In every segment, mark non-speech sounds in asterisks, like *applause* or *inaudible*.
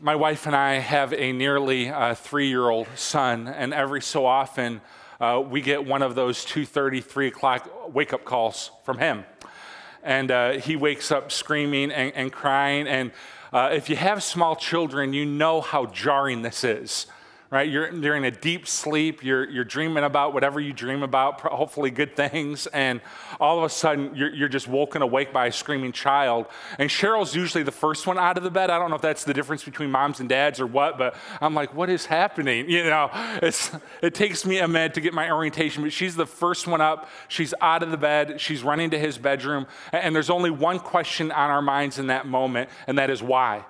my wife and I have a nearly uh, three-year-old son, and every so often uh, we get one of those 2:30, 3 o'clock wake-up calls from him, and uh, he wakes up screaming and, and crying. And uh, if you have small children, you know how jarring this is right? You're, you're in a deep sleep. You're, you're dreaming about whatever you dream about, hopefully good things. And all of a sudden, you're, you're just woken awake by a screaming child. And Cheryl's usually the first one out of the bed. I don't know if that's the difference between moms and dads or what, but I'm like, what is happening? You know, it's, it takes me a minute to get my orientation, but she's the first one up. She's out of the bed. She's running to his bedroom. And there's only one question on our minds in that moment, and that is why?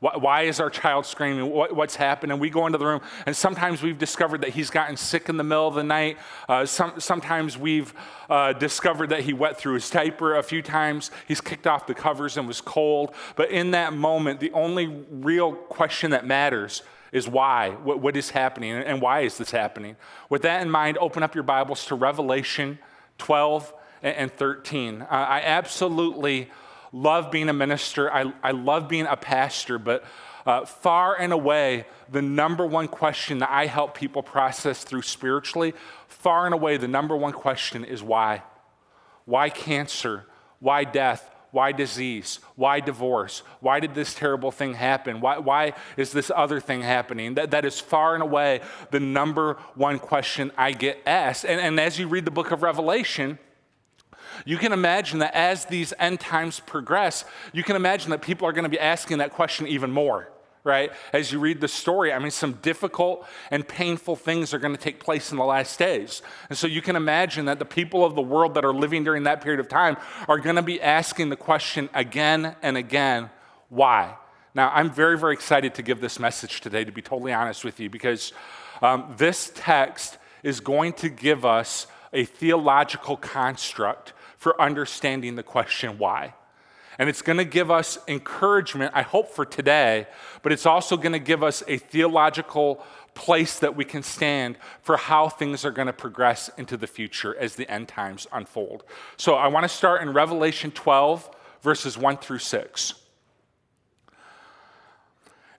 Why is our child screaming? What's happened? And we go into the room, and sometimes we've discovered that he's gotten sick in the middle of the night. Uh, some, sometimes we've uh, discovered that he wet through his diaper a few times. He's kicked off the covers and was cold. But in that moment, the only real question that matters is why? What, what is happening? And why is this happening? With that in mind, open up your Bibles to Revelation 12 and 13. Uh, I absolutely love being a minister. I, I love being a pastor, but uh, far and away, the number one question that I help people process through spiritually, far and away, the number one question is why? Why cancer? Why death? Why disease? Why divorce? Why did this terrible thing happen? Why, why is this other thing happening? That, that is far and away the number one question I get asked. And, and as you read the book of Revelation, you can imagine that as these end times progress, you can imagine that people are going to be asking that question even more, right? As you read the story, I mean, some difficult and painful things are going to take place in the last days. And so you can imagine that the people of the world that are living during that period of time are going to be asking the question again and again why? Now, I'm very, very excited to give this message today, to be totally honest with you, because um, this text is going to give us a theological construct for understanding the question why. And it's going to give us encouragement, I hope, for today, but it's also going to give us a theological place that we can stand for how things are going to progress into the future as the end times unfold. So I want to start in Revelation 12, verses 1 through 6.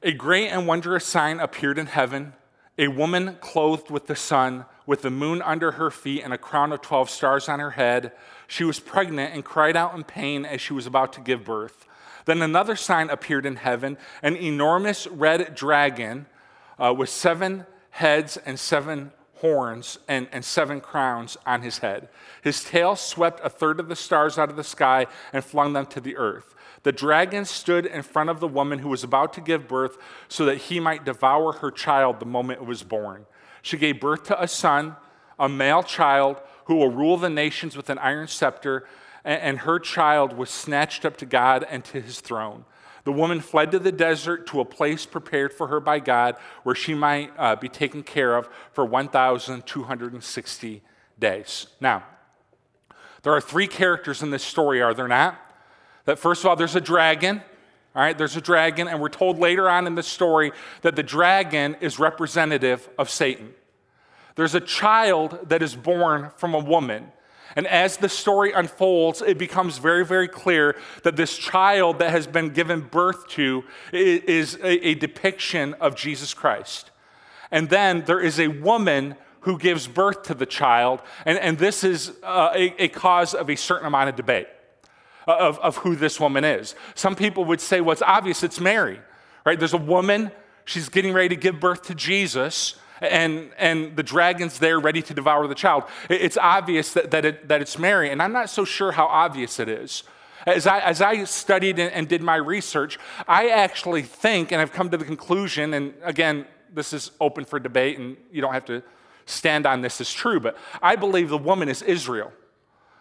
A great and wondrous sign appeared in heaven a woman clothed with the sun, with the moon under her feet, and a crown of 12 stars on her head. She was pregnant and cried out in pain as she was about to give birth. Then another sign appeared in heaven an enormous red dragon uh, with seven heads and seven horns and, and seven crowns on his head. His tail swept a third of the stars out of the sky and flung them to the earth. The dragon stood in front of the woman who was about to give birth so that he might devour her child the moment it was born. She gave birth to a son, a male child who will rule the nations with an iron scepter, and her child was snatched up to God and to his throne. The woman fled to the desert to a place prepared for her by God where she might uh, be taken care of for 1,260 days. Now, there are three characters in this story, are there not? That first of all, there's a dragon. All right, there's a dragon, and we're told later on in the story that the dragon is representative of Satan. There's a child that is born from a woman. And as the story unfolds, it becomes very, very clear that this child that has been given birth to is a, depiction of Jesus Christ. And then there is a woman who gives birth to the child, and, and this is uh, a, a cause of a certain amount of debate Uh, of, of who this woman is. Some people would say, well, it's obvious it's Mary, right? There's a woman, she's getting ready to give birth to Jesus and, and the dragon's there ready to devour the child. It's obvious that, that, it, that it's Mary, and I'm not so sure how obvious it is. As I, as I studied and, and did my research, I actually think, and I've come to the conclusion, and again, this is open for debate, and you don't have to stand on this as true, but I believe the woman is Israel.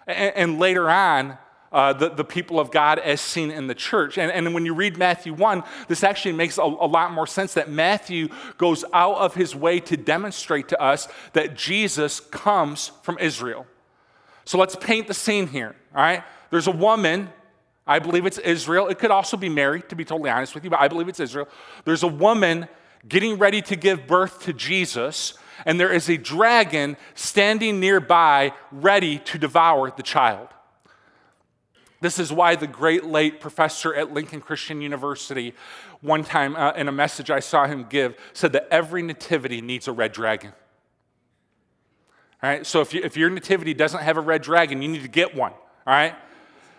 And, and later on, uh, the, the people of God as seen in the church. And, and when you read Matthew 1, this actually makes a, a lot more sense that Matthew goes out of his way to demonstrate to us that Jesus comes from Israel. So let's paint the scene here, all right? There's a woman, I believe it's Israel. It could also be Mary, to be totally honest with you, but I believe it's Israel. There's a woman getting ready to give birth to Jesus, and there is a dragon standing nearby ready to devour the child. This is why the great late professor at Lincoln Christian University one time uh, in a message I saw him give said that every nativity needs a red dragon. All right, so if, you, if your nativity doesn't have a red dragon, you need to get one. All right,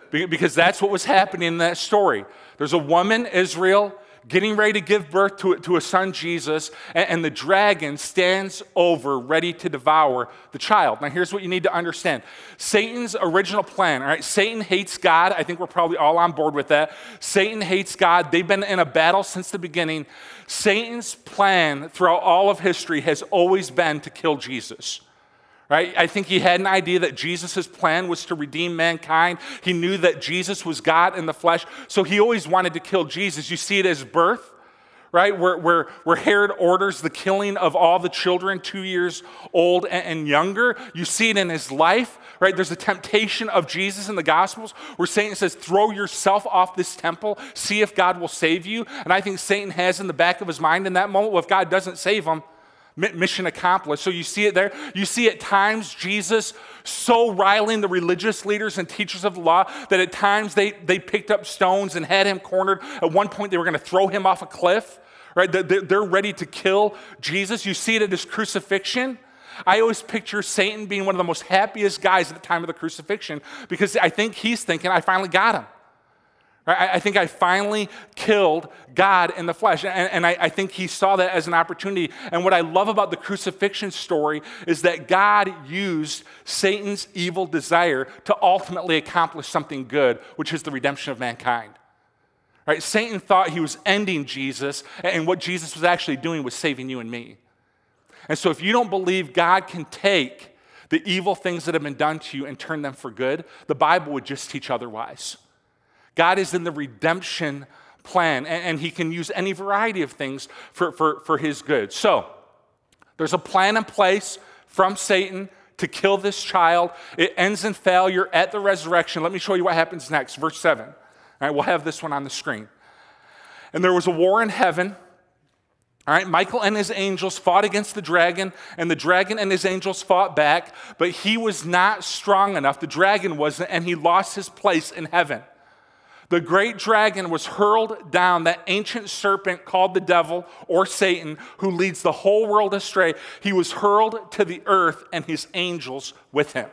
because that's what was happening in that story. There's a woman, Israel, getting ready to give birth to, to a son, Jesus, and, and, the dragon stands over, ready to devour the child. Now, here's what you need to understand Satan's original plan, all right? Satan hates God. I think we're probably all on board with that. Satan hates God. They've been in a battle since the beginning. Satan's plan throughout all of history has always been to kill Jesus. Right? I think he had an idea that Jesus' plan was to redeem mankind. He knew that Jesus was God in the flesh, so he always wanted to kill Jesus. You see it as birth, right? Where, where, where Herod orders the killing of all the children two years old and, and younger. You see it in his life, right? There's a temptation of Jesus in the Gospels where Satan says, Throw yourself off this temple, see if God will save you. And I think Satan has in the back of his mind in that moment, well, if God doesn't save him, mission accomplished. So you see it there. You see at times Jesus so riling the religious leaders and teachers of the law that at times they, they picked up stones and had him cornered. At one point, they were going to throw him off a cliff, right? They're ready to kill Jesus. You see it at his crucifixion. I always picture Satan being one of the most happiest guys at the time of the crucifixion because I think he's thinking, I finally got him. I, think I finally killed God in the flesh. And, I, think he saw that as an opportunity. And what I love about the crucifixion story is that God used Satan's evil desire to ultimately accomplish something good, which is the redemption of mankind. Right? Satan thought he was ending Jesus, and what Jesus was actually doing was saving you and me. And so if you don't believe God can take the evil things that have been done to you and turn them for good, the Bible would just teach otherwise. God is in the redemption plan, and, and He can use any variety of things for, for, for His good. So, there's a plan in place from Satan to kill this child. It ends in failure at the resurrection. Let me show you what happens next. Verse 7. All right, we'll have this one on the screen. And there was a war in heaven. All right, Michael and his angels fought against the dragon, and the dragon and his angels fought back, but he was not strong enough. The dragon wasn't, and he lost his place in heaven. The great dragon was hurled down, that ancient serpent called the devil or Satan, who leads the whole world astray. He was hurled to the earth and his angels with him.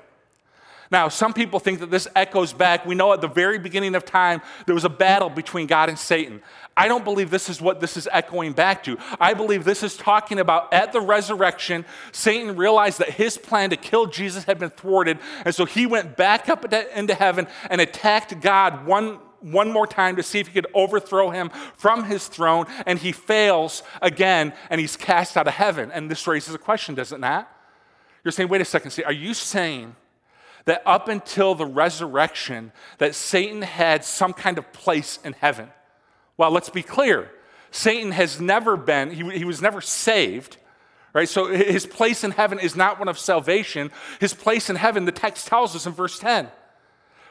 Now, some people think that this echoes back. We know at the very beginning of time, there was a battle between God and Satan. I don't believe this is what this is echoing back to. I believe this is talking about at the resurrection, Satan realized that his plan to kill Jesus had been thwarted. And so he went back up into heaven and attacked God one one more time to see if he could overthrow him from his throne, and he fails again, and he's cast out of heaven. And this raises a question, does it not? You're saying, wait a second, see, are you saying that up until the resurrection, that Satan had some kind of place in heaven? Well, let's be clear. Satan has never been, he, he was never saved. Right? So his place in heaven is not one of salvation. His place in heaven, the text tells us in verse 10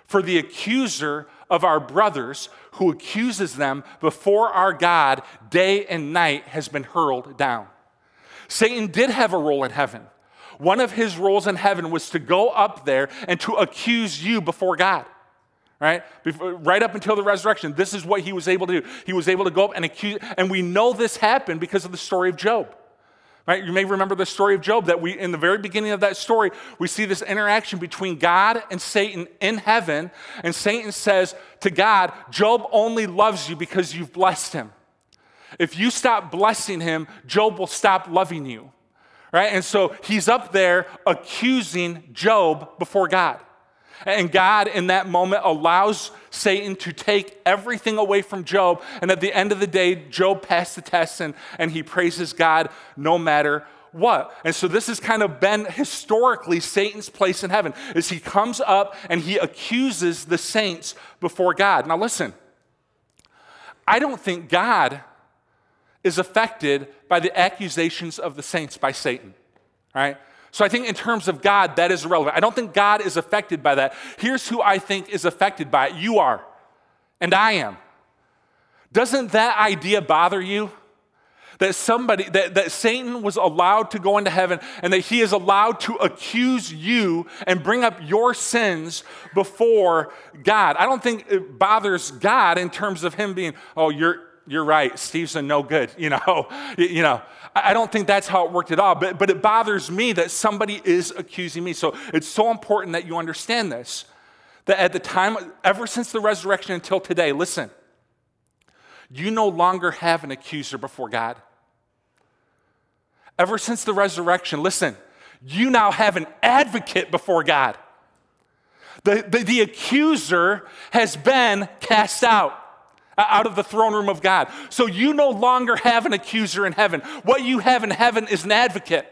for the accuser of our brothers who accuses them before our God day and night has been hurled down. Satan did have a role in heaven. One of his roles in heaven was to go up there and to accuse you before God. Right? Right up until the resurrection, this is what he was able to do. He was able to go up and accuse, and we know this happened because of the story of Job. Right? You may remember the story of Job that we, in the very beginning of that story, we see this interaction between God and Satan in heaven. And Satan says to God, Job only loves you because you've blessed him. If you stop blessing him, Job will stop loving you. Right? And so he's up there accusing Job before God. And God, in that moment, allows Satan to take everything away from Job. And at the end of the day, Job passed the test and, and he praises God no matter what. And so this has kind of been historically Satan's place in heaven is he comes up and he accuses the saints before God. Now listen, I don't think God is affected by the accusations of the saints by Satan. Right? So I think in terms of God, that is irrelevant. I don't think God is affected by that. Here's who I think is affected by it you are, and I am. Doesn't that idea bother you? That somebody, that, that Satan was allowed to go into heaven and that he is allowed to accuse you and bring up your sins before God. I don't think it bothers God in terms of him being, oh, you're, you're right. Steve's a no good, *laughs* you know. you know, I don't think that's how it worked at all, but, but it bothers me that somebody is accusing me. So it's so important that you understand this. That at the time, ever since the resurrection until today, listen, you no longer have an accuser before God. Ever since the resurrection, listen, you now have an advocate before God. The, the, the accuser has been cast out Uh, out of the throne room of God. So you no longer have an accuser in heaven. What you have in heaven is an advocate.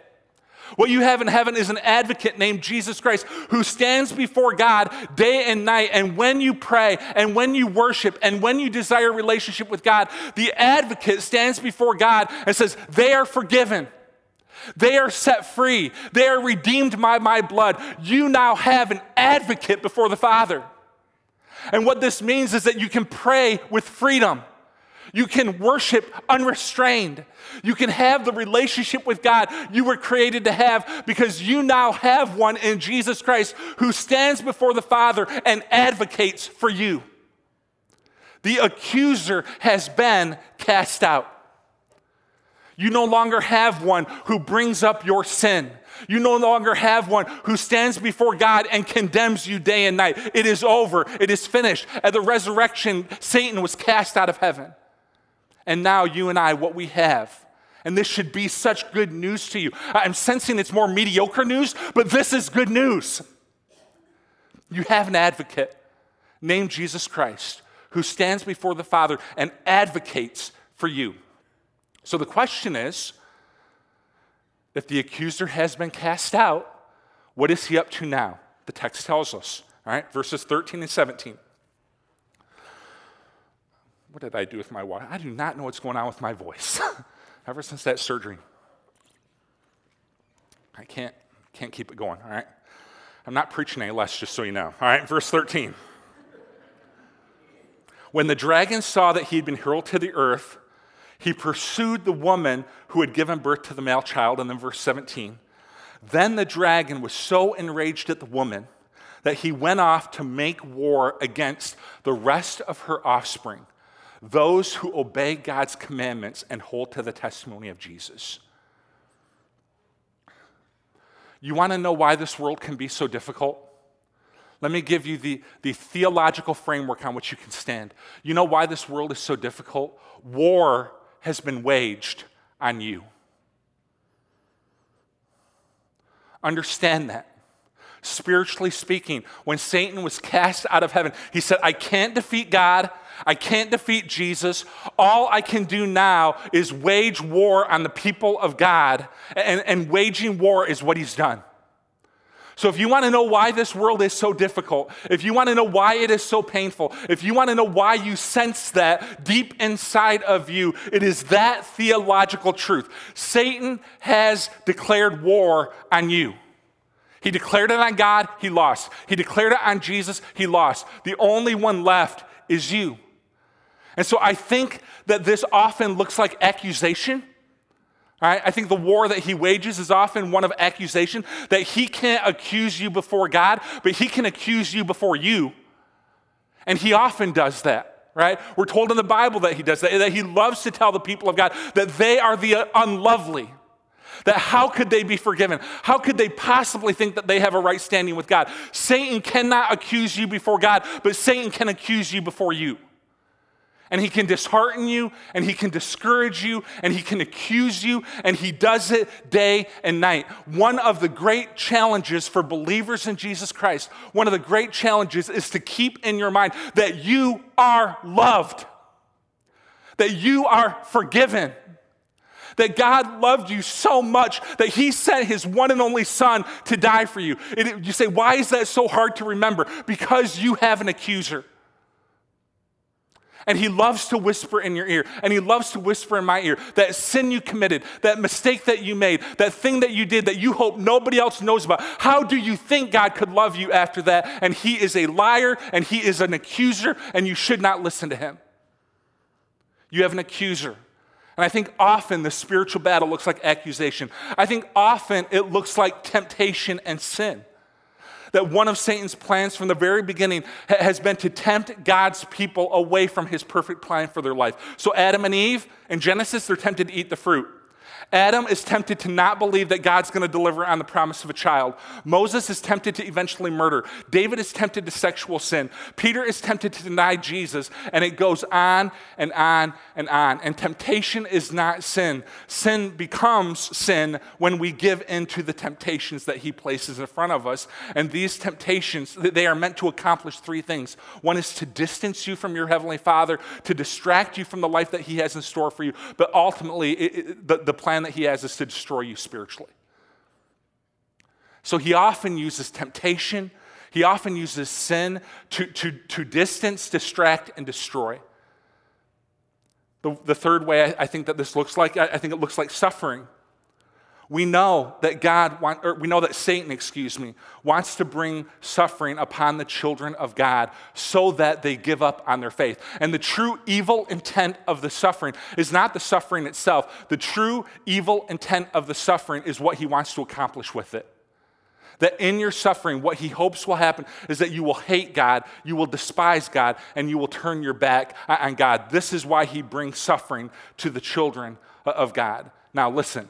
What you have in heaven is an advocate named Jesus Christ who stands before God day and night. And when you pray and when you worship and when you desire relationship with God, the advocate stands before God and says, They are forgiven. They are set free. They are redeemed by my blood. You now have an advocate before the Father. And what this means is that you can pray with freedom. You can worship unrestrained. You can have the relationship with God you were created to have because you now have one in Jesus Christ who stands before the Father and advocates for you. The accuser has been cast out. You no longer have one who brings up your sin. You no longer have one who stands before God and condemns you day and night. It is over. It is finished. At the resurrection, Satan was cast out of heaven. And now, you and I, what we have, and this should be such good news to you. I'm sensing it's more mediocre news, but this is good news. You have an advocate named Jesus Christ who stands before the Father and advocates for you. So the question is if the accuser has been cast out, what is he up to now? The text tells us, all right, verses 13 and 17. What did I do with my water? I do not know what's going on with my voice *laughs* ever since that surgery. I can't, can't keep it going, all right? I'm not preaching any less, just so you know. All right, verse 13. When the dragon saw that he had been hurled to the earth, he pursued the woman who had given birth to the male child, and then verse 17. Then the dragon was so enraged at the woman that he went off to make war against the rest of her offspring, those who obey God's commandments and hold to the testimony of Jesus. You want to know why this world can be so difficult? Let me give you the, the theological framework on which you can stand. You know why this world is so difficult? War has been waged on you. Understand that. Spiritually speaking, when Satan was cast out of heaven, he said, I can't defeat God. I can't defeat Jesus. All I can do now is wage war on the people of God. And, and waging war is what he's done. So, if you want to know why this world is so difficult, if you want to know why it is so painful, if you want to know why you sense that deep inside of you, it is that theological truth. Satan has declared war on you. He declared it on God, he lost. He declared it on Jesus, he lost. The only one left is you. And so I think that this often looks like accusation. Right? I think the war that he wages is often one of accusation, that he can't accuse you before God, but he can accuse you before you. And he often does that, right? We're told in the Bible that he does that, that he loves to tell the people of God that they are the unlovely. That how could they be forgiven? How could they possibly think that they have a right standing with God? Satan cannot accuse you before God, but Satan can accuse you before you and he can dishearten you and he can discourage you and he can accuse you and he does it day and night. One of the great challenges for believers in Jesus Christ, one of the great challenges is to keep in your mind that you are loved, that you are forgiven. That God loved you so much that He sent His one and only Son to die for you. It, you say, why is that so hard to remember? Because you have an accuser. And he loves to whisper in your ear, and he loves to whisper in my ear that sin you committed, that mistake that you made, that thing that you did that you hope nobody else knows about. How do you think God could love you after that? And he is a liar, and he is an accuser, and you should not listen to him. You have an accuser. And I think often the spiritual battle looks like accusation. I think often it looks like temptation and sin. That one of Satan's plans from the very beginning ha- has been to tempt God's people away from his perfect plan for their life. So, Adam and Eve in Genesis, they're tempted to eat the fruit. Adam is tempted to not believe that God's going to deliver on the promise of a child. Moses is tempted to eventually murder. David is tempted to sexual sin. Peter is tempted to deny Jesus. And it goes on and on and on. And temptation is not sin. Sin becomes sin when we give in to the temptations that he places in front of us. And these temptations, they are meant to accomplish three things. One is to distance you from your Heavenly Father, to distract you from the life that He has in store for you. But ultimately, it, it, the, the plan plan that he has is to destroy you spiritually. So he often uses temptation, he often uses sin to, to, to distance, distract, and destroy. The, the third way I, I think that this looks like, I, I think it looks like suffering. We know that God, want, or we know that Satan, excuse me, wants to bring suffering upon the children of God so that they give up on their faith. And the true evil intent of the suffering is not the suffering itself. The true evil intent of the suffering is what he wants to accomplish with it. That in your suffering, what he hopes will happen is that you will hate God, you will despise God, and you will turn your back on God. This is why he brings suffering to the children of God. Now, listen.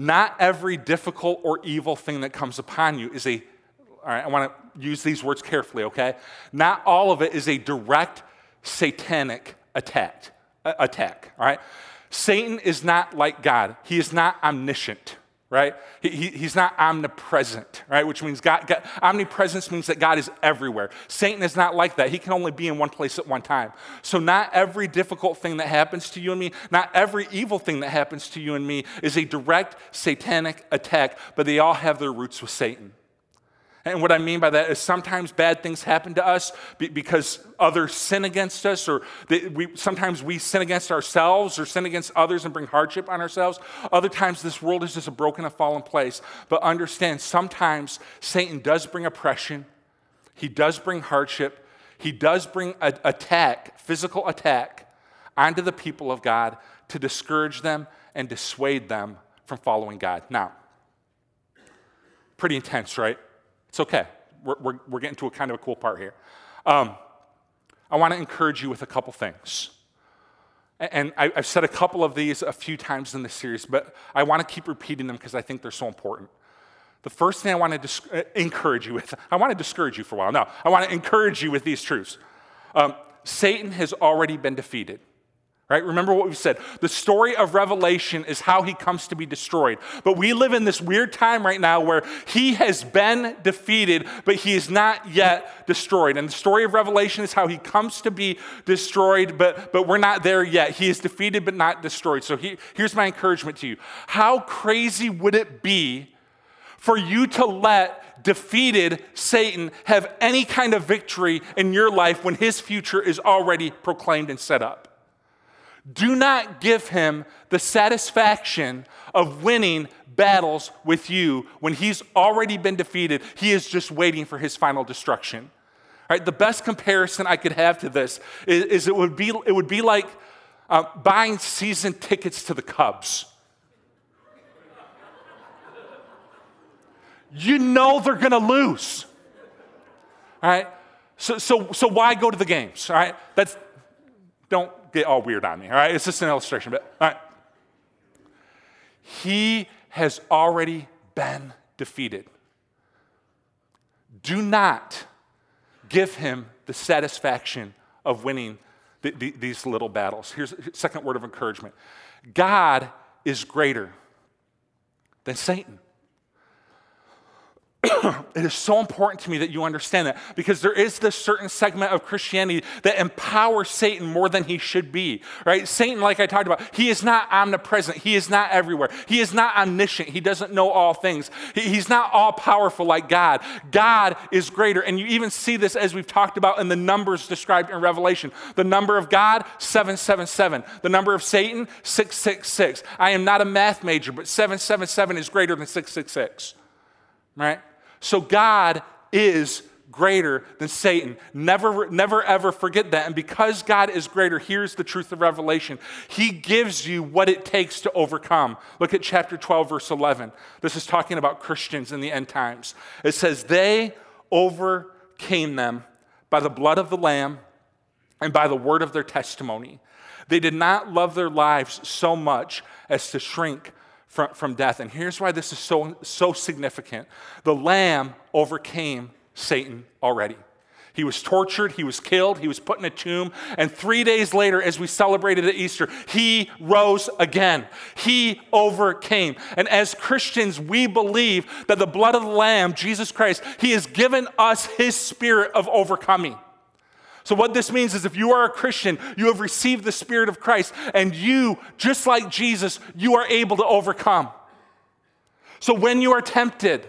Not every difficult or evil thing that comes upon you is a, all right, I want to use these words carefully, okay? Not all of it is a direct satanic attack, attack, all right? Satan is not like God. He is not omniscient right? He, he, he's not omnipresent, right? Which means God, God, omnipresence means that God is everywhere. Satan is not like that. He can only be in one place at one time. So, not every difficult thing that happens to you and me, not every evil thing that happens to you and me is a direct satanic attack, but they all have their roots with Satan. And what I mean by that is sometimes bad things happen to us because others sin against us, or we, sometimes we sin against ourselves or sin against others and bring hardship on ourselves. Other times, this world is just a broken and fallen place. But understand, sometimes Satan does bring oppression, he does bring hardship, he does bring a, attack, physical attack, onto the people of God to discourage them and dissuade them from following God. Now, pretty intense, right? It's okay. We're, we're, we're getting to a kind of a cool part here. Um, I want to encourage you with a couple things. And I, have said a couple of these a few times in this series, but I want to keep repeating them because I think they're so important. The first thing I want to dis- uh, encourage you with, I want to discourage you for a while. No, I want to encourage you with these truths. Um, Satan has already been defeated right? Remember what we've said. The story of Revelation is how he comes to be destroyed. But we live in this weird time right now where he has been defeated, but he is not yet destroyed. And the story of Revelation is how he comes to be destroyed, but, but we're not there yet. He is defeated, but not destroyed. So he, here's my encouragement to you How crazy would it be for you to let defeated Satan have any kind of victory in your life when his future is already proclaimed and set up? Do not give him the satisfaction of winning battles with you when he's already been defeated. He is just waiting for his final destruction. All right, the best comparison I could have to this is, is it, would be, it would be like uh, buying season tickets to the Cubs. You know they're going to lose. All right? So, so, so why go to the games? All right? That's, don't get all weird on me, all right? It's just an illustration, but all right. He has already been defeated. Do not give him the satisfaction of winning the, the, these little battles. Here's a second word of encouragement God is greater than Satan. *coughs* it is so important to me that you understand that because there is this certain segment of Christianity that empowers Satan more than he should be, right? Satan, like I talked about, he is not omnipresent. He is not everywhere. He is not omniscient. He doesn't know all things. He, he's not all powerful like God. God is greater. And you even see this as we've talked about in the numbers described in Revelation. The number of God, 777. The number of Satan, 666. I am not a math major, but 777 is greater than 666, right? So God is greater than Satan. Never, never ever forget that. And because God is greater, here's the truth of Revelation He gives you what it takes to overcome. Look at chapter 12, verse 11. This is talking about Christians in the end times. It says, They overcame them by the blood of the Lamb and by the word of their testimony. They did not love their lives so much as to shrink from, from death. And here's why this is so, so significant the Lamb overcame Satan already. He was tortured, he was killed, he was put in a tomb, and three days later, as we celebrated at Easter, he rose again. He overcame. And as Christians, we believe that the blood of the Lamb, Jesus Christ, he has given us his spirit of overcoming. So, what this means is if you are a Christian, you have received the Spirit of Christ, and you, just like Jesus, you are able to overcome. So, when you are tempted,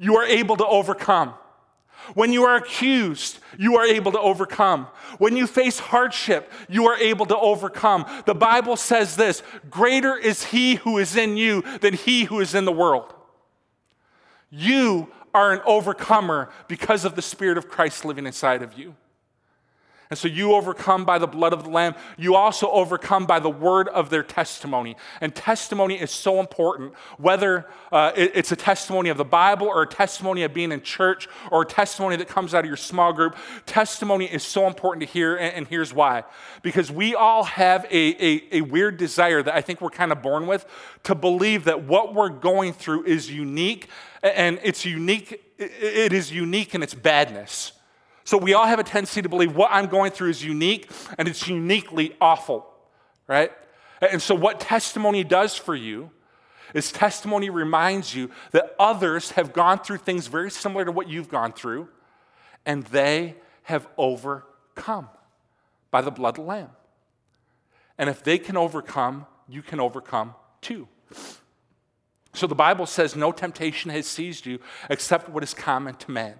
you are able to overcome. When you are accused, you are able to overcome. When you face hardship, you are able to overcome. The Bible says this greater is he who is in you than he who is in the world. You are an overcomer because of the Spirit of Christ living inside of you. And so you overcome by the blood of the Lamb. You also overcome by the word of their testimony. And testimony is so important, whether uh, it, it's a testimony of the Bible or a testimony of being in church or a testimony that comes out of your small group. Testimony is so important to hear, and, and here's why. Because we all have a, a, a weird desire that I think we're kind of born with to believe that what we're going through is unique, and it's unique, it is unique in its badness. So we all have a tendency to believe what I'm going through is unique and it's uniquely awful, right? And so what testimony does for you is testimony reminds you that others have gone through things very similar to what you've gone through and they have overcome by the blood of the lamb. And if they can overcome, you can overcome too. So the Bible says no temptation has seized you except what is common to man.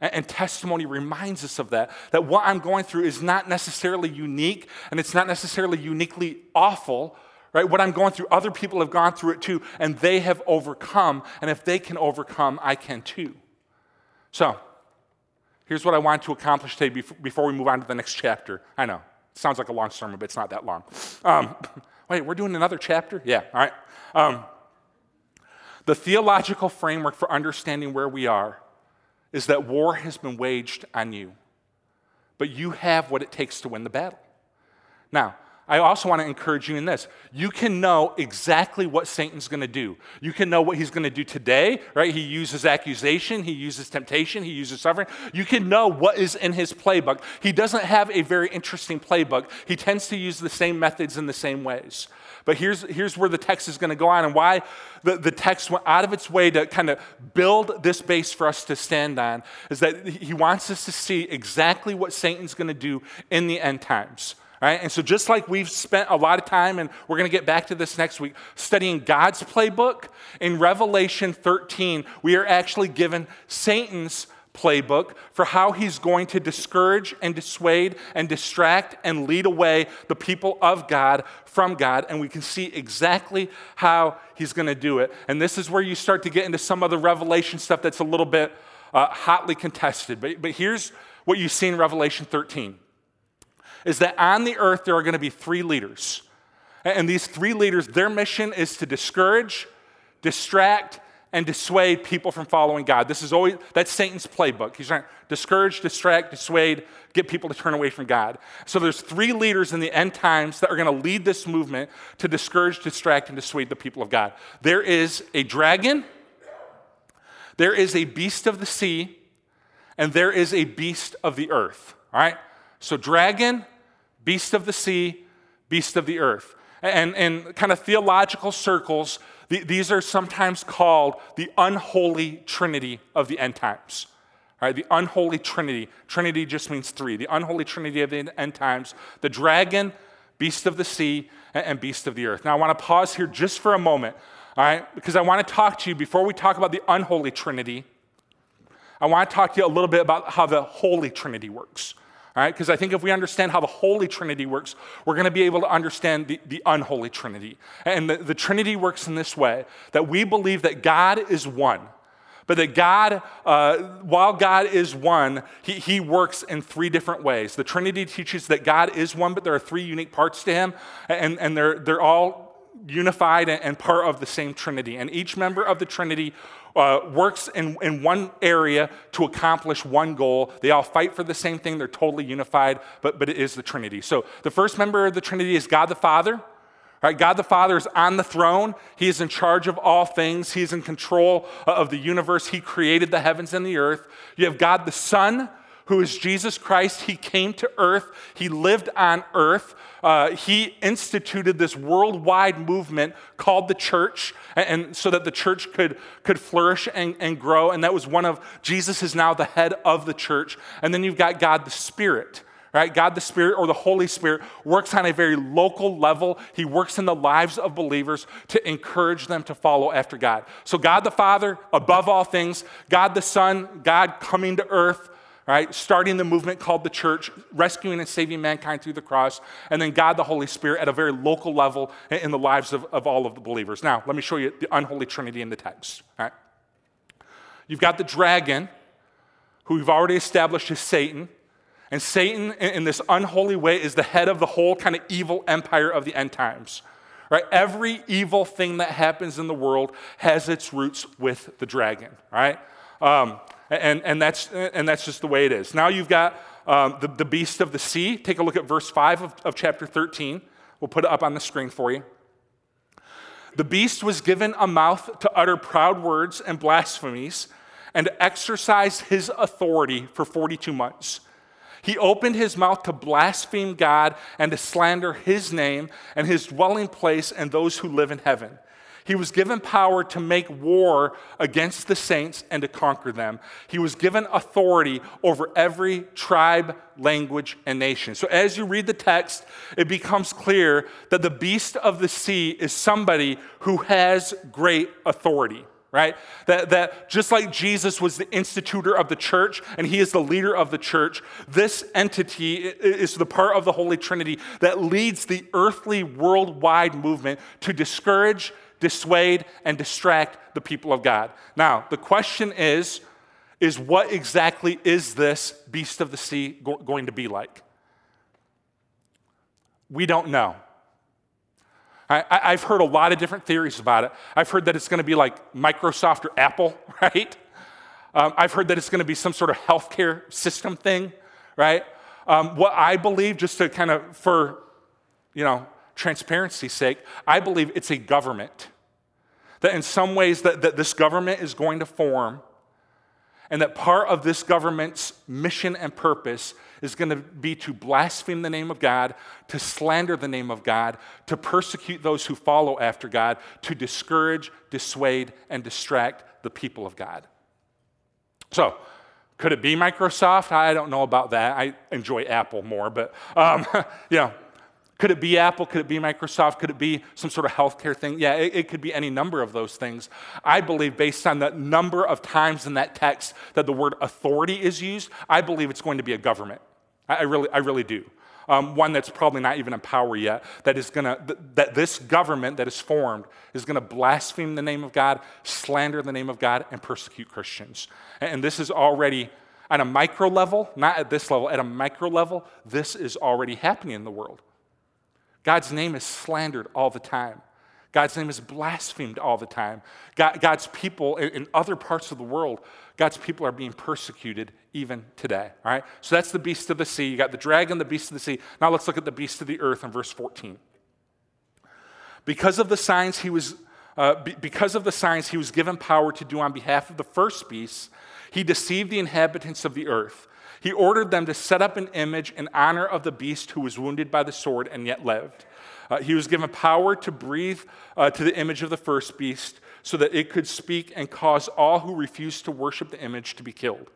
And, testimony reminds us of that, that what I'm going through is not necessarily unique and it's not necessarily uniquely awful, right? What I'm going through, other people have gone through it too, and they have overcome. And if they can overcome, I can too. So, here's what I want to accomplish today before we move on to the next chapter. I know, it sounds like a long sermon, but it's not that long. Um, *laughs* wait, we're doing another chapter? Yeah, all right. Um, the theological framework for understanding where we are is that war has been waged on you, but you have what it takes to win the battle. Now, I also want to encourage you in this. You can know exactly what Satan's going to do. You can know what he's going to do today, right? He uses accusation, he uses temptation, he uses suffering. You can know what is in his playbook. He doesn't have a very interesting playbook. He tends to use the same methods in the same ways. But here's, here's where the text is going to go on and why the, the text went out of its way to kind of build this base for us to stand on is that he wants us to see exactly what Satan's going to do in the end times. Right? And so, just like we've spent a lot of time, and we're going to get back to this next week, studying God's playbook, in Revelation 13, we are actually given Satan's playbook for how he's going to discourage and dissuade and distract and lead away the people of God from God. And we can see exactly how he's going to do it. And this is where you start to get into some of the revelation stuff that's a little bit uh, hotly contested. But, but here's what you see in Revelation 13 is that on the earth there are going to be three leaders. And these three leaders, their mission is to discourage, distract, and dissuade people from following God. This is always, that's Satan's playbook. He's trying to discourage, distract, dissuade, get people to turn away from God. So there's three leaders in the end times that are going to lead this movement to discourage, distract, and dissuade the people of God. There is a dragon, there is a beast of the sea, and there is a beast of the earth. All right? So dragon, beast of the sea, beast of the earth. And in kind of theological circles, these are sometimes called the unholy trinity of the end times. Right, the unholy trinity. Trinity just means three. The unholy trinity of the end times the dragon, beast of the sea, and beast of the earth. Now, I want to pause here just for a moment, all right, because I want to talk to you before we talk about the unholy trinity. I want to talk to you a little bit about how the holy trinity works. All right, because I think if we understand how the Holy Trinity works, we're going to be able to understand the, the unholy Trinity. And the, the Trinity works in this way that we believe that God is one, But that God, uh, while God is one, he, he works in three different ways. The Trinity teaches that God is one, but there are three unique parts to him, and, and they're, they're all unified and part of the same Trinity. And each member of the Trinity uh, works in, in one area to accomplish one goal. They all fight for the same thing. They're totally unified, but, but it is the Trinity. So the first member of the Trinity is God the Father. Right? God the Father is on the throne. He is in charge of all things. He's in control of the universe. He created the heavens and the earth. You have God the Son, who is Jesus Christ. He came to earth. He lived on earth. Uh, he instituted this worldwide movement called the church, and, and, so that the church could, could flourish and, and grow. And that was one of, Jesus is now the head of the church. And then you've got God the Spirit right? God the Spirit or the Holy Spirit works on a very local level. He works in the lives of believers to encourage them to follow after God. So, God the Father, above all things, God the Son, God coming to earth, right? Starting the movement called the church, rescuing and saving mankind through the cross, and then God the Holy Spirit at a very local level in the lives of, of all of the believers. Now, let me show you the unholy trinity in the text, right? You've got the dragon, who we've already established is Satan. And Satan, in this unholy way, is the head of the whole kind of evil empire of the end times. Right? Every evil thing that happens in the world has its roots with the dragon, right? Um, and, and, that's, and that's just the way it is. Now you've got um, the, the beast of the sea. Take a look at verse 5 of, of chapter 13. We'll put it up on the screen for you. The beast was given a mouth to utter proud words and blasphemies and to exercise his authority for 42 months. He opened his mouth to blaspheme God and to slander his name and his dwelling place and those who live in heaven. He was given power to make war against the saints and to conquer them. He was given authority over every tribe, language, and nation. So as you read the text, it becomes clear that the beast of the sea is somebody who has great authority right? That, that just like Jesus was the institutor of the church and he is the leader of the church, this entity is the part of the Holy Trinity that leads the earthly worldwide movement to discourage, dissuade, and distract the people of God. Now, the question is, is what exactly is this beast of the sea going to be like? We don't know. I, have heard a lot of different theories about it. I've heard that it's going to be like Microsoft or Apple, *laughs* right? Um, I've heard that it's going to be some sort of healthcare system thing, right? Um, what I believe, just to kind of for, you know, transparency's sake, I believe it's a government. That in some ways that, that this government is going to form, and that part of this government's mission and purpose is going to be to blaspheme the name of God, to slander the name of God, to persecute those who follow after God, to discourage, dissuade, and distract the people of God. So, could it be Microsoft? I don't know about that. I enjoy Apple more, but um, *laughs* know, could it be Apple? Could it be Microsoft? Could it be some sort of healthcare thing? Yeah, it, it, could be any number of those things. I believe, based on the number of times in that text that the word authority is used, I believe it's going to be a government. I, really, I really do. Um, one that's probably not even in power yet, that is going to, th- that this government that is formed is going to blaspheme the name of God, slander the name of God, and persecute Christians. And, and this is already, at a micro level, not at this level, at a micro level, this is already happening in the world. God's name is slandered all the time. God's name is blasphemed all the time. God, God's people in, other parts of the world, God's people are being persecuted even today. All right? So that's the beast of the sea. You got the dragon, the beast of the sea. Now let's look at the beast of the earth in verse 14. Because of the signs he was uh, be, because of the signs he was given power to do on behalf of the first beast, he deceived the inhabitants of the earth. He ordered them to set up an image in honor of the beast who was wounded by the sword and yet lived. Uh, he was given power to breathe uh, to the image of the first beast so that it could speak and cause all who refused to worship the image to be killed.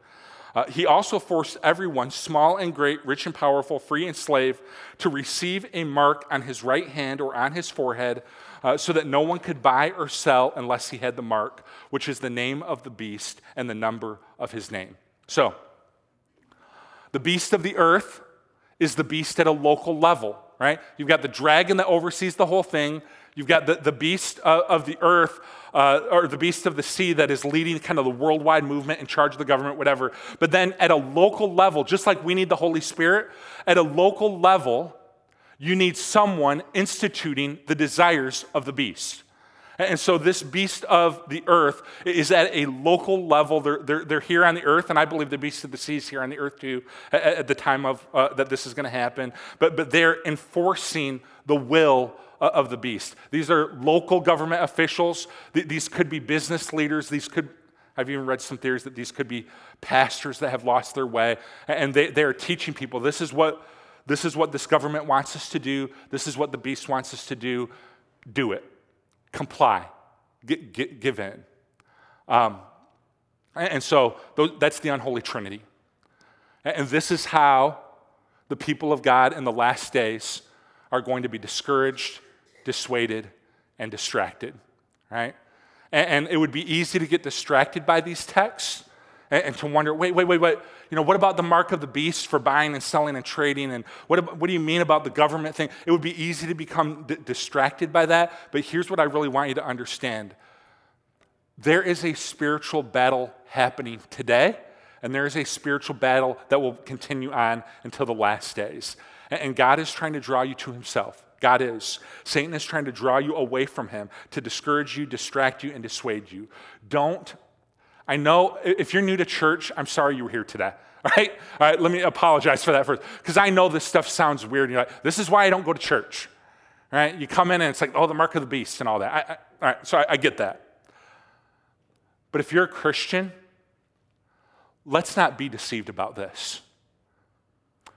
Uh, he also forced everyone, small and great, rich and powerful, free and slave, to receive a mark on his right hand or on his forehead uh, so that no one could buy or sell unless he had the mark, which is the name of the beast and the number of his name. So, the beast of the earth is the beast at a local level right? You've got the dragon that oversees the whole thing. You've got the, the beast of, of the earth, uh, or the beast of the sea that is leading kind of the worldwide movement in charge of the government, whatever. But then at a local level, just like we need the Holy Spirit, at a local level, you need someone instituting the desires of the beast. And so, this beast of the earth is at a local level. They're, they're, they're here on the earth, and I believe the beast of the sea is here on the earth too at, at the time of, uh, that this is going to happen. But, but they're enforcing the will uh, of the beast. These are local government officials, these could be business leaders, these could I've even read some theories that these could be pastors that have lost their way, and they, they are teaching people this is what this is what this government wants us to do. This is what the beast wants us to do. Do it. Comply. Get, get, give in. Um, and so that's the unholy trinity. And this is how the people of God in the last days are going to be discouraged, dissuaded, and distracted, right? And, it would be easy to get distracted by these texts and, and, to wonder, wait, wait, wait, wait, you know, what about the mark of the beast for buying and selling and trading? And what, what do you mean about the government thing? It would be easy to become d- distracted by that. But here's what I really want you to understand there is a spiritual battle happening today, and there is a spiritual battle that will continue on until the last days. And, and God is trying to draw you to Himself. God is. Satan is trying to draw you away from him, to discourage you, distract you, and dissuade you. Don't I know if you're new to church, I'm sorry you were here today. *laughs* All right? All right, let me apologize for that first. Because I know this stuff sounds weird. And you're like, this is why I don't go to church. All right? You come in and it's like, oh, the mark of the beast and all that. I, I, all right, so I, I get that. But if you're a Christian, let's not be deceived about this.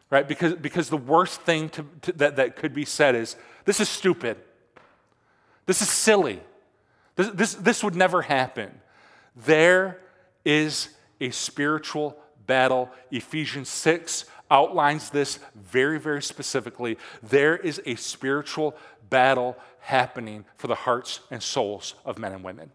Right? Because, because the worst thing to, to, that, that could be said is this is stupid. This is silly. This, this, this would never happen. There is a spiritual battle. Ephesians 6 outlines this very, very specifically. There is a spiritual battle happening for the hearts and souls of men and women.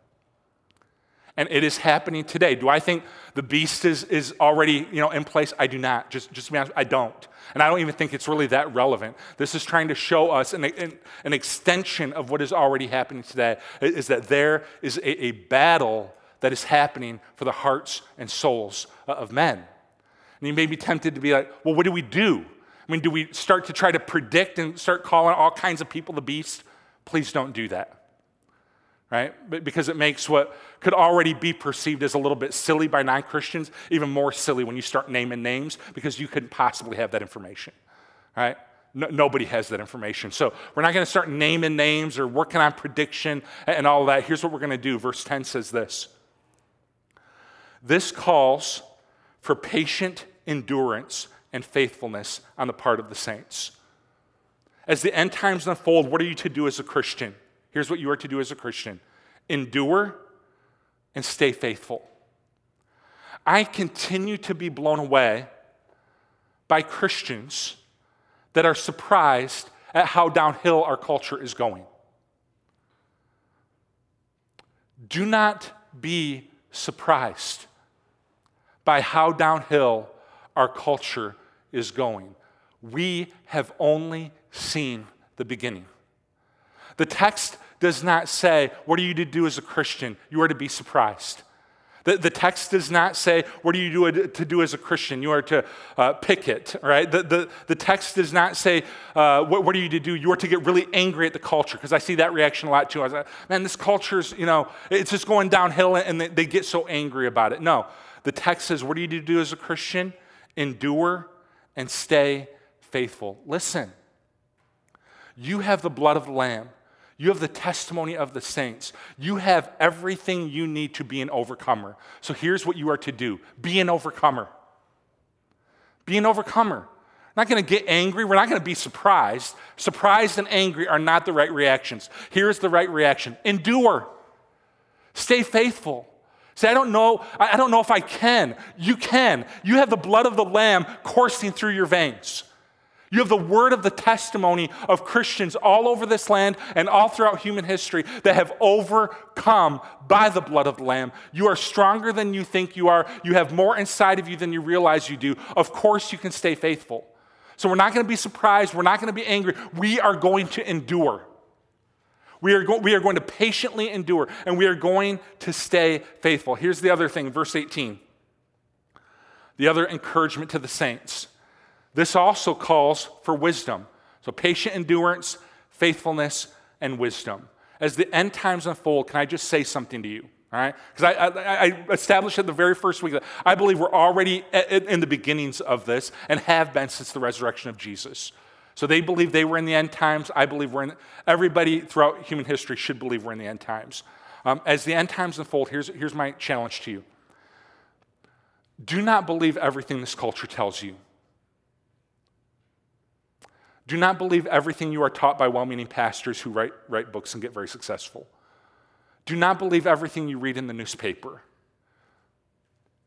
And it is happening today. Do I think the beast is, is already you know, in place? I do not. Just, just to be honest, I don't. And I don't even think it's really that relevant. This is trying to show us an, an, an extension of what is already happening today is that there is a, a battle that is happening for the hearts and souls uh, of men. And you may be tempted to be like, well, what do we do? I mean, do we start to try to predict and start calling all kinds of people the beast? Please don't do that. Right? Because it makes what could already be perceived as a little bit silly by non Christians even more silly when you start naming names because you couldn't possibly have that information. Right? No, nobody has that information. So we're not going to start naming names or working on prediction and all that. Here's what we're going to do. Verse 10 says this this calls for patient endurance and faithfulness on the part of the saints. As the end times unfold, what are you to do as a Christian? Here's what you are to do as a Christian endure and stay faithful. I continue to be blown away by Christians that are surprised at how downhill our culture is going. Do not be surprised by how downhill our culture is going. We have only seen the beginning. The text does not say, What are you to do as a Christian? You are to be surprised. The, the text does not say, What are you do, to do as a Christian? You are to uh, picket, right? The, the, the text does not say, uh, what, what are you to do? You are to get really angry at the culture, because I see that reaction a lot too. I was like, Man, this culture's, you know, it's just going downhill, and they, they get so angry about it. No, the text says, What are you do as a Christian? Endure and stay faithful. Listen, you have the blood of the Lamb. You have the testimony of the saints. You have everything you need to be an overcomer. So here's what you are to do be an overcomer. Be an overcomer. Not going to get angry. We're not going to be surprised. Surprised and angry are not the right reactions. Here's the right reaction endure, stay faithful. Say, I don't know, I don't know if I can. You can. You have the blood of the Lamb coursing through your veins. You have the word of the testimony of Christians all over this land and all throughout human history that have overcome by the blood of the Lamb. You are stronger than you think you are. You have more inside of you than you realize you do. Of course, you can stay faithful. So we're not going to be surprised. We're not going to be angry. We are going to endure. We are, go- we are going to patiently endure and we are going to stay faithful. Here's the other thing, verse 18. The other encouragement to the saints. This also calls for wisdom. So, patient endurance, faithfulness, and wisdom. As the end times unfold, can I just say something to you? All right? Because I, I, I, established at the very first week that I believe we're already in the beginnings of this and have been since the resurrection of Jesus. So they believe they were in the end times. I believe we're in, everybody throughout human history should believe we're in the end times. Um, as the end times unfold, here's, here's my challenge to you do not believe everything this culture tells you. Do not believe everything you are taught by well meaning pastors who write, write books and get very successful. Do not believe everything you read in the newspaper.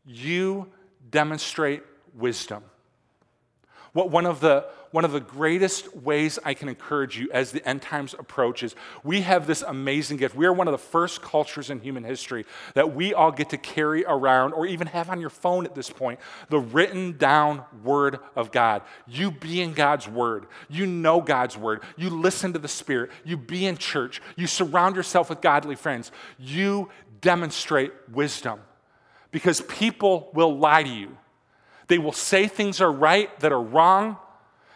You demonstrate wisdom. What one of the one of the greatest ways I can encourage you as the end times approaches, we have this amazing gift. We are one of the first cultures in human history that we all get to carry around or even have on your phone at this point the written down word of God. You be in God's word. You know God's word. You listen to the Spirit. You be in church. You surround yourself with godly friends. You demonstrate wisdom because people will lie to you. They will say things are right that are wrong.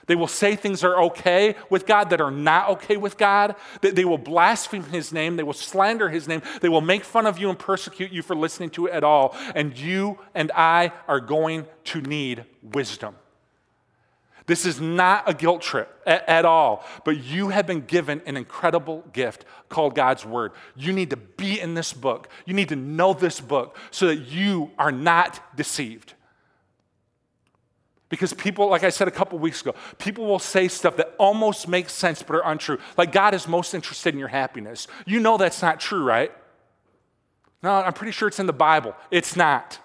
They will say things are okay with God that are not okay with God. They will blaspheme his name. They will slander his name. They will make fun of you and persecute you for listening to it at all. And you and I are going to need wisdom. This is not a guilt trip at, at, all, but you have been given an incredible gift called God's Word. You need to be in this book. You need to know this book so that you are not deceived. Because people, like I said a couple weeks ago, people will say stuff that almost makes sense but are untrue. Like God is most interested in your happiness. You know that's not true, right? No, I'm pretty sure it's in the Bible. It's not.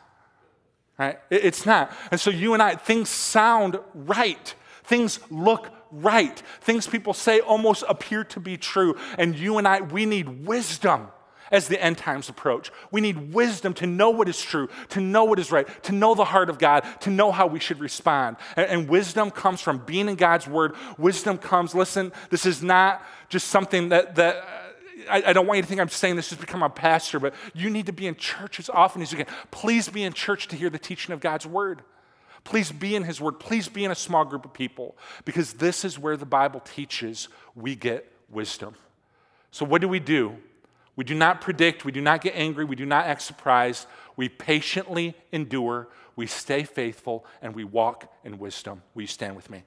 Right? It's not. And so you and I, things sound right. Things look right. Things people say almost appear to be true. And you and I, we need wisdom as the end times approach. We need wisdom to know what is true, to know what is right, to know the heart of God, to know how we should respond. And, and wisdom comes from being in God's word. Wisdom comes, listen, this is not just something that, that uh, I, I, don't want you to think I'm saying this just become a pastor, but you need to be in church as often as you can. Please be in church to hear the teaching of God's word. Please be in His Word. Please be in a small group of people because this is where the Bible teaches we get wisdom. So, what do we do we do not predict, we do not get angry, we do not act surprised. We patiently endure, we stay faithful, and we walk in wisdom. Will you stand with me?